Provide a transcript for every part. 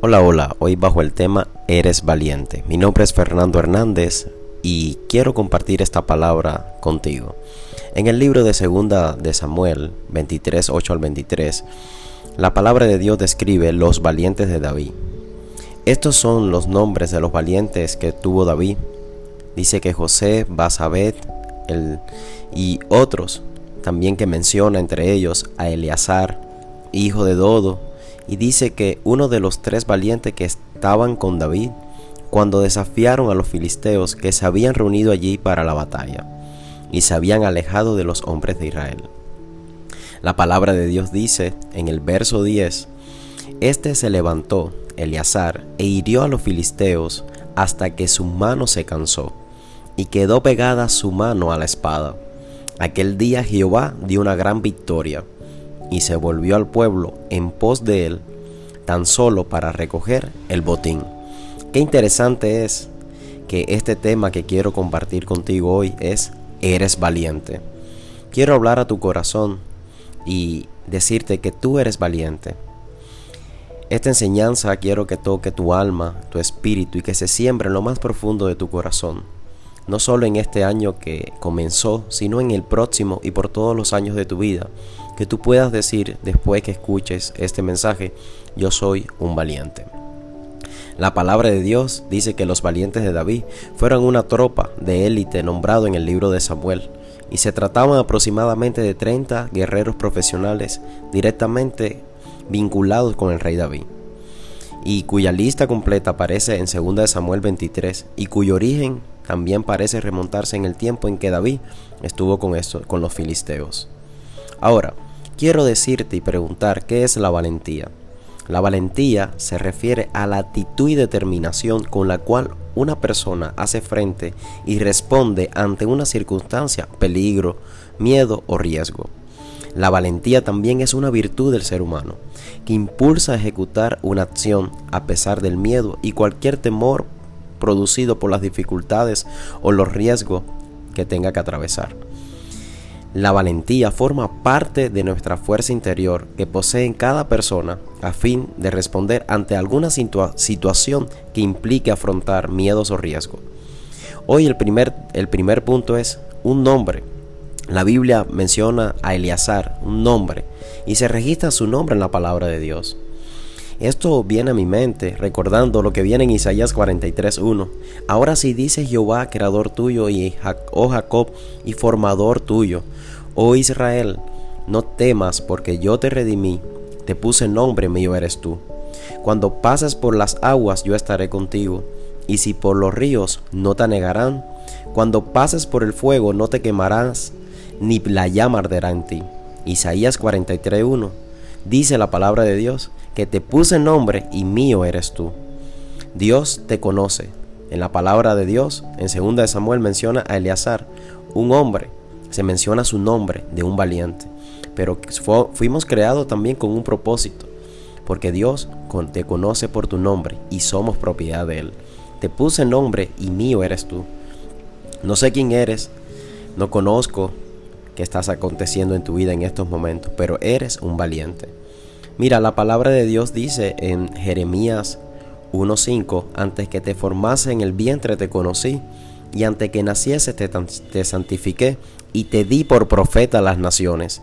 Hola, hola, hoy bajo el tema Eres valiente. Mi nombre es Fernando Hernández y quiero compartir esta palabra contigo. En el libro de segunda de Samuel 23, 8 al 23, la palabra de Dios describe los valientes de David. Estos son los nombres de los valientes que tuvo David. Dice que José, Basabet el, y otros también que menciona entre ellos a Eleazar, hijo de Dodo, y dice que uno de los tres valientes que estaban con David cuando desafiaron a los filisteos que se habían reunido allí para la batalla y se habían alejado de los hombres de Israel. La palabra de Dios dice en el verso 10, Este se levantó, Eleazar, e hirió a los filisteos hasta que su mano se cansó, y quedó pegada su mano a la espada. Aquel día Jehová dio una gran victoria y se volvió al pueblo en pos de él, tan solo para recoger el botín. Qué interesante es que este tema que quiero compartir contigo hoy es Eres valiente. Quiero hablar a tu corazón y decirte que tú eres valiente. Esta enseñanza quiero que toque tu alma, tu espíritu y que se siembre en lo más profundo de tu corazón. No solo en este año que comenzó, sino en el próximo y por todos los años de tu vida que tú puedas decir después que escuches este mensaje, yo soy un valiente. La palabra de Dios dice que los valientes de David fueron una tropa de élite nombrado en el libro de Samuel y se trataban aproximadamente de 30 guerreros profesionales directamente vinculados con el rey David y cuya lista completa aparece en 2 de Samuel 23 y cuyo origen también parece remontarse en el tiempo en que David estuvo con, con los filisteos. Ahora, quiero decirte y preguntar qué es la valentía. La valentía se refiere a la actitud y determinación con la cual una persona hace frente y responde ante una circunstancia, peligro, miedo o riesgo. La valentía también es una virtud del ser humano, que impulsa a ejecutar una acción a pesar del miedo y cualquier temor producido por las dificultades o los riesgos que tenga que atravesar. La valentía forma parte de nuestra fuerza interior que posee cada persona a fin de responder ante alguna situación que implique afrontar miedos o riesgos. Hoy el primer, el primer punto es un nombre. La Biblia menciona a Eleazar, un nombre, y se registra su nombre en la palabra de Dios. Esto viene a mi mente recordando lo que viene en Isaías 43.1. Ahora sí dice Jehová, creador tuyo, y oh Jacob, y formador tuyo. Oh Israel, no temas porque yo te redimí, te puse nombre mío eres tú. Cuando pases por las aguas yo estaré contigo, y si por los ríos no te anegarán, cuando pases por el fuego no te quemarás, ni la llama arderá en ti. Isaías 43.1 dice la palabra de Dios que te puse nombre y mío eres tú. Dios te conoce. En la palabra de Dios, en 2 Samuel menciona a Eleazar, un hombre, se menciona su nombre de un valiente, pero fuimos creados también con un propósito, porque Dios te conoce por tu nombre y somos propiedad de Él. Te puse nombre y mío eres tú. No sé quién eres, no conozco qué estás aconteciendo en tu vida en estos momentos, pero eres un valiente. Mira, la palabra de Dios dice en Jeremías 1.5, antes que te formase en el vientre te conocí, y antes que naciese te, te santifiqué y te di por profeta a las naciones.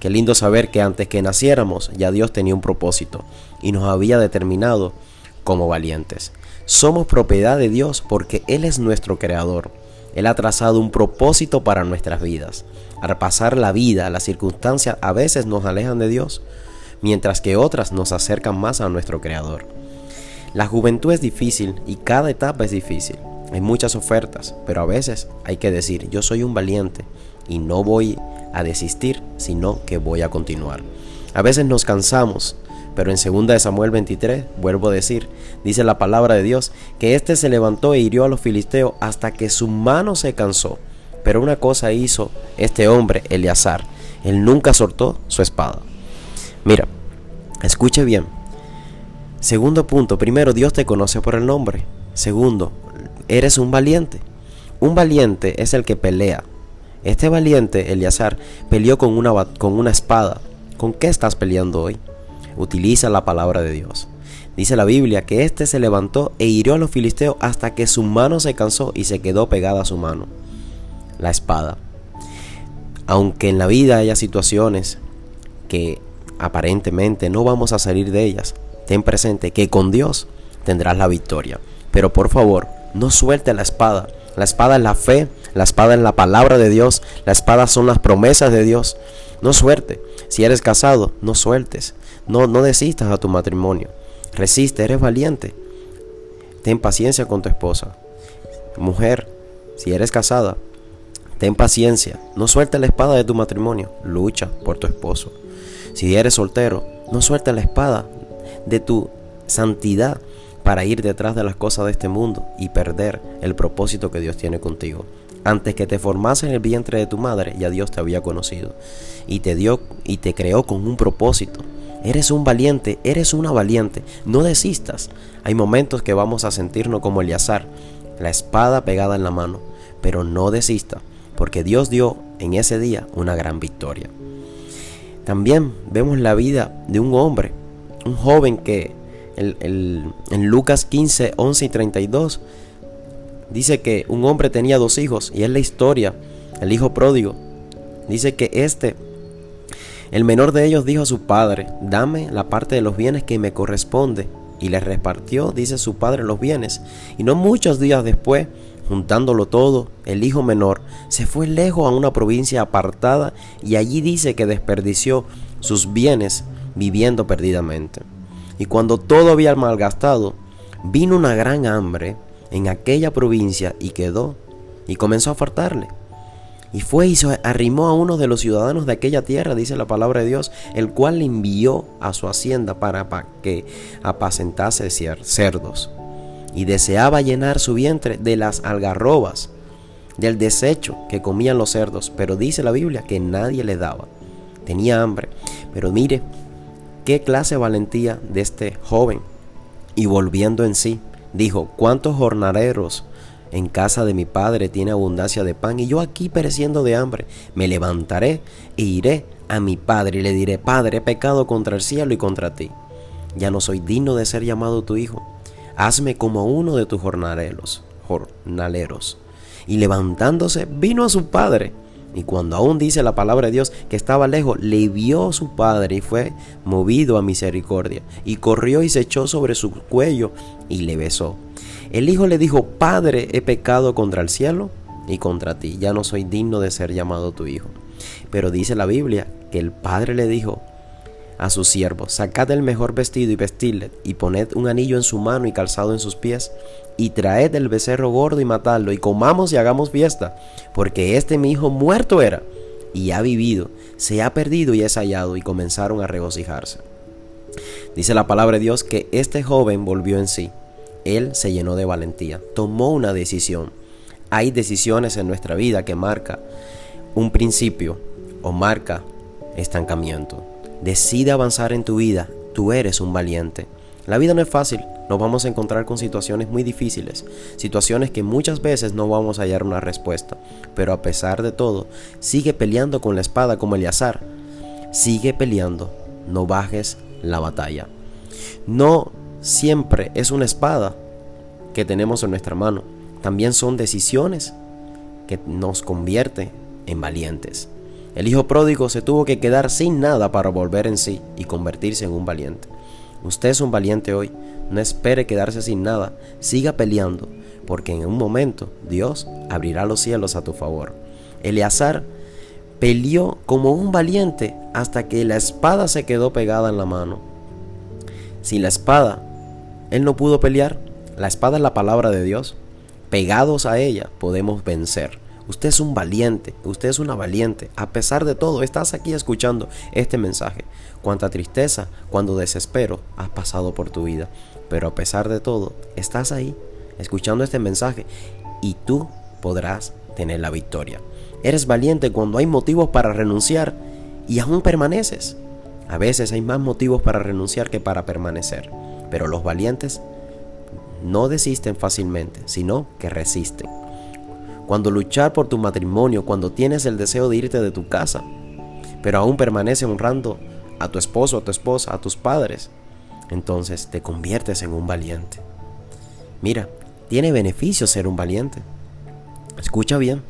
Qué lindo saber que antes que naciéramos ya Dios tenía un propósito y nos había determinado como valientes. Somos propiedad de Dios porque Él es nuestro creador. Él ha trazado un propósito para nuestras vidas. Pasar la vida, las circunstancias a veces nos alejan de Dios, mientras que otras nos acercan más a nuestro Creador. La juventud es difícil y cada etapa es difícil. Hay muchas ofertas, pero a veces hay que decir, yo soy un valiente y no voy a desistir, sino que voy a continuar. A veces nos cansamos, pero en 2 de Samuel 23, vuelvo a decir, dice la palabra de Dios, que éste se levantó e hirió a los filisteos hasta que su mano se cansó. Pero una cosa hizo este hombre, Eleazar, él nunca soltó su espada. Mira, escuche bien. Segundo punto, primero Dios te conoce por el nombre. Segundo, eres un valiente. Un valiente es el que pelea. Este valiente, Eleazar, peleó con una, con una espada. ¿Con qué estás peleando hoy? Utiliza la palabra de Dios. Dice la Biblia que éste se levantó e hirió a los filisteos hasta que su mano se cansó y se quedó pegada a su mano. La espada. Aunque en la vida haya situaciones que aparentemente no vamos a salir de ellas, ten presente que con Dios tendrás la victoria. Pero por favor, no suelte la espada. La espada es la fe, la espada es la palabra de Dios, la espada son las promesas de Dios. No suerte. Si eres casado, no sueltes. No, no desistas a tu matrimonio. Resiste, eres valiente. Ten paciencia con tu esposa. Mujer, si eres casada, ten paciencia. No sueltes la espada de tu matrimonio. Lucha por tu esposo. Si eres soltero, no sueltes la espada de tu santidad para ir detrás de las cosas de este mundo y perder el propósito que Dios tiene contigo. Antes que te formase en el vientre de tu madre, ya Dios te había conocido y te dio y te creó con un propósito. Eres un valiente, eres una valiente. No desistas. Hay momentos que vamos a sentirnos como Eleazar, la espada pegada en la mano, pero no desista, porque Dios dio en ese día una gran victoria. También vemos la vida de un hombre, un joven que en Lucas 15, 11 y 32 dice que un hombre tenía dos hijos y es la historia, el hijo pródigo. Dice que este, el menor de ellos dijo a su padre, dame la parte de los bienes que me corresponde. Y le repartió, dice su padre, los bienes. Y no muchos días después, juntándolo todo, el hijo menor se fue lejos a una provincia apartada y allí dice que desperdició sus bienes viviendo perdidamente. Y cuando todo había malgastado, vino una gran hambre en aquella provincia y quedó y comenzó a faltarle. Y fue y se arrimó a uno de los ciudadanos de aquella tierra, dice la palabra de Dios, el cual le envió a su hacienda para que apacentase cerdos. Y deseaba llenar su vientre de las algarrobas, del desecho que comían los cerdos. Pero dice la Biblia que nadie le daba. Tenía hambre. Pero mire, qué clase de valentía de este joven. Y volviendo en sí, dijo, ¿cuántos jornaleros en casa de mi padre tiene abundancia de pan y yo aquí pereciendo de hambre? Me levantaré e iré a mi padre y le diré, Padre, he pecado contra el cielo y contra ti. Ya no soy digno de ser llamado tu hijo. Hazme como uno de tus jornaleros. jornaleros. Y levantándose, vino a su padre. Y cuando aún dice la palabra de Dios que estaba lejos, le vio su padre y fue movido a misericordia. Y corrió y se echó sobre su cuello y le besó. El hijo le dijo, Padre, he pecado contra el cielo y contra ti. Ya no soy digno de ser llamado tu hijo. Pero dice la Biblia que el padre le dijo, a su siervo, sacad el mejor vestido y vestidle, y poned un anillo en su mano y calzado en sus pies, y traed el becerro gordo y matadlo, y comamos y hagamos fiesta, porque este mi hijo muerto era, y ha vivido, se ha perdido y es hallado, y comenzaron a regocijarse. Dice la palabra de Dios que este joven volvió en sí. Él se llenó de valentía, tomó una decisión. Hay decisiones en nuestra vida que marca un principio o marca estancamiento. Decide avanzar en tu vida, tú eres un valiente. La vida no es fácil, nos vamos a encontrar con situaciones muy difíciles, situaciones que muchas veces no vamos a hallar una respuesta, pero a pesar de todo, sigue peleando con la espada como Eleazar. Sigue peleando, no bajes la batalla. No siempre es una espada que tenemos en nuestra mano, también son decisiones que nos convierten en valientes. El hijo pródigo se tuvo que quedar sin nada para volver en sí y convertirse en un valiente. Usted es un valiente hoy. No espere quedarse sin nada. Siga peleando, porque en un momento Dios abrirá los cielos a tu favor. Eleazar peleó como un valiente hasta que la espada se quedó pegada en la mano. Sin la espada, él no pudo pelear. La espada es la palabra de Dios. Pegados a ella podemos vencer. Usted es un valiente, usted es una valiente. A pesar de todo, estás aquí escuchando este mensaje. Cuánta tristeza, cuánto desespero has pasado por tu vida. Pero a pesar de todo, estás ahí escuchando este mensaje y tú podrás tener la victoria. Eres valiente cuando hay motivos para renunciar y aún permaneces. A veces hay más motivos para renunciar que para permanecer. Pero los valientes no desisten fácilmente, sino que resisten cuando luchar por tu matrimonio, cuando tienes el deseo de irte de tu casa, pero aún permanece honrando a tu esposo, a tu esposa, a tus padres. entonces te conviertes en un valiente. Mira, tiene beneficio ser un valiente. Escucha bien,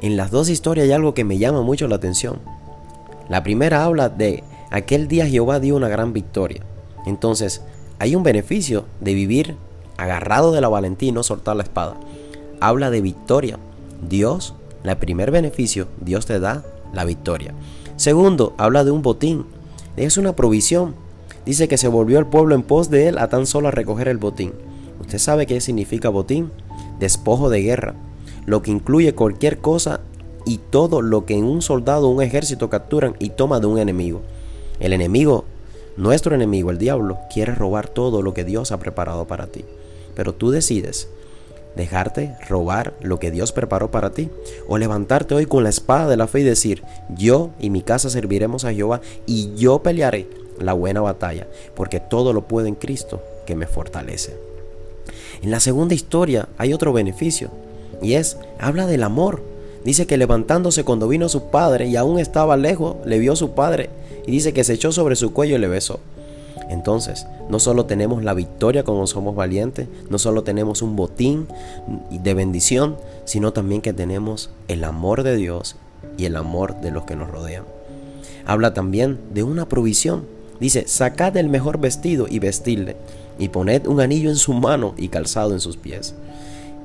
en las dos historias hay algo que me llama mucho la atención. La primera habla de aquel día Jehová dio una gran victoria. Entonces, hay un beneficio de vivir agarrado de la valentía y no soltar la espada. Habla de victoria. Dios, el primer beneficio, Dios te da la victoria. Segundo, habla de un botín. Es una provisión. Dice que se volvió el pueblo en pos de él a tan solo a recoger el botín. ¿Usted sabe qué significa botín? Despojo de guerra, lo que incluye cualquier cosa y todo lo que en un soldado o un ejército capturan y toma de un enemigo. El enemigo, nuestro enemigo, el diablo, quiere robar todo lo que Dios ha preparado para ti. Pero tú decides dejarte robar lo que Dios preparó para ti o levantarte hoy con la espada de la fe y decir, yo y mi casa serviremos a Jehová y yo pelearé la buena batalla, porque todo lo puedo en Cristo que me fortalece. En la segunda historia hay otro beneficio y es, habla del amor. Dice que levantándose cuando vino su padre y aún estaba lejos, le vio su padre y dice que se echó sobre su cuello y le besó. Entonces, no solo tenemos la victoria como somos valientes, no solo tenemos un botín de bendición, sino también que tenemos el amor de Dios y el amor de los que nos rodean. Habla también de una provisión. Dice, sacad el mejor vestido y vestidle, y poned un anillo en su mano y calzado en sus pies.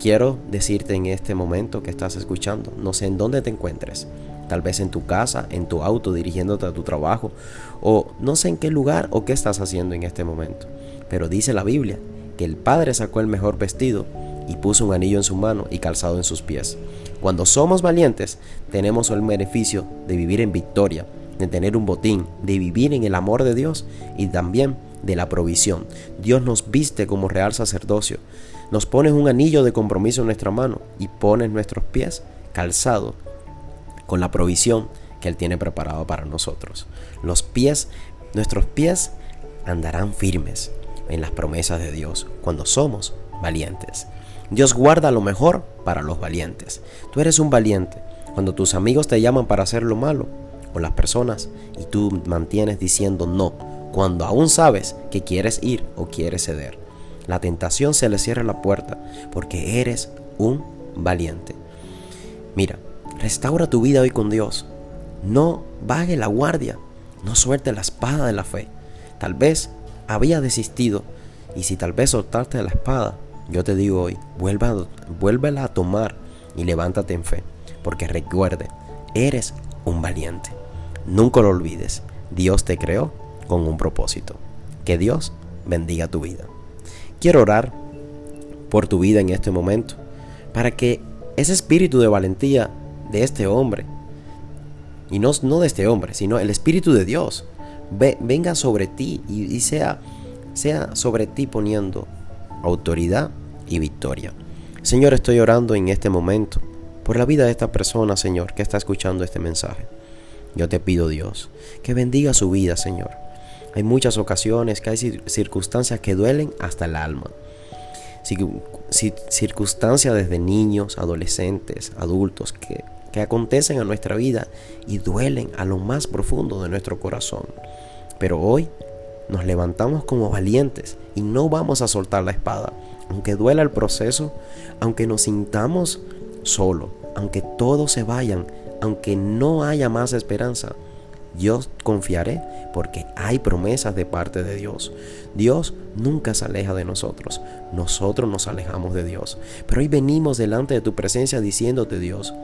Quiero decirte en este momento que estás escuchando, no sé en dónde te encuentres, tal vez en tu casa, en tu auto, dirigiéndote a tu trabajo, o no sé en qué lugar o qué estás haciendo en este momento. Pero dice la Biblia que el Padre sacó el mejor vestido y puso un anillo en su mano y calzado en sus pies. Cuando somos valientes, tenemos el beneficio de vivir en victoria, de tener un botín, de vivir en el amor de Dios y también de la provisión. Dios nos viste como real sacerdocio, nos pone un anillo de compromiso en nuestra mano y pone nuestros pies calzados con la provisión que Él tiene preparado para nosotros. Los pies, nuestros pies andarán firmes en las promesas de Dios cuando somos valientes. Dios guarda lo mejor para los valientes. Tú eres un valiente cuando tus amigos te llaman para hacer lo malo o las personas y tú mantienes diciendo no cuando aún sabes que quieres ir o quieres ceder. La tentación se le cierra la puerta porque eres un valiente. Mira, Restaura tu vida hoy con Dios. No baje la guardia. No suelte la espada de la fe. Tal vez había desistido. Y si tal vez soltaste la espada, yo te digo hoy, vuélvela a tomar y levántate en fe. Porque recuerde, eres un valiente. Nunca lo olvides. Dios te creó con un propósito. Que Dios bendiga tu vida. Quiero orar por tu vida en este momento para que ese espíritu de valentía de este hombre. Y no, no de este hombre, sino el Espíritu de Dios. venga sobre ti y, sea, sea sobre ti poniendo autoridad y victoria. Señor, estoy orando en este momento por la vida de esta persona, Señor, que está escuchando este mensaje. Yo te pido, Dios, que bendiga su vida, Señor. Hay muchas ocasiones que hay circunstancias que duelen hasta el alma. Circunstancias desde niños, adolescentes, adultos que que acontecen a nuestra vida y duelen a lo más profundo de nuestro corazón. Pero hoy nos levantamos como valientes y no vamos a soltar la espada. Aunque duela el proceso, aunque nos sintamos solo, aunque todos se vayan, aunque no haya más esperanza, yo confiaré porque hay promesas de parte de Dios. Dios nunca se aleja de nosotros, nosotros nos alejamos de Dios. Pero hoy venimos delante de tu presencia diciéndote Dios,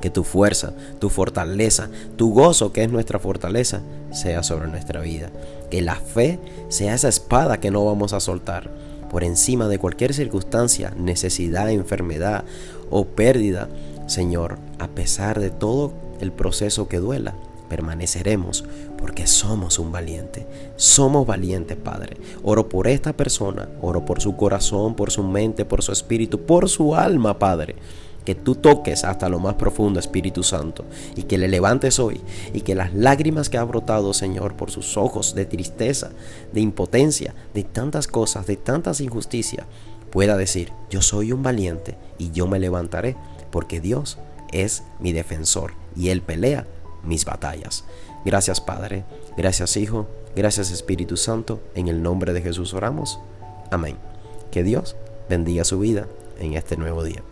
que tu fuerza, tu fortaleza, tu gozo, que es nuestra fortaleza, sea sobre nuestra vida. Que la fe sea esa espada que no vamos a soltar por encima de cualquier circunstancia, necesidad, enfermedad o pérdida. Señor, a pesar de todo el proceso que duela, permaneceremos porque somos un valiente. Somos valientes, Padre. Oro por esta persona, oro por su corazón, por su mente, por su espíritu, por su alma, Padre que tú toques hasta lo más profundo, Espíritu Santo, y que le levantes hoy, y que las lágrimas que ha brotado, Señor, por sus ojos de tristeza, de impotencia, de tantas cosas, de tantas injusticias, pueda decir, yo soy un valiente y yo me levantaré, porque Dios es mi defensor y Él pelea mis batallas. Gracias Padre, gracias Hijo, gracias Espíritu Santo, en el nombre de Jesús oramos. Amén. Que Dios bendiga su vida en este nuevo día.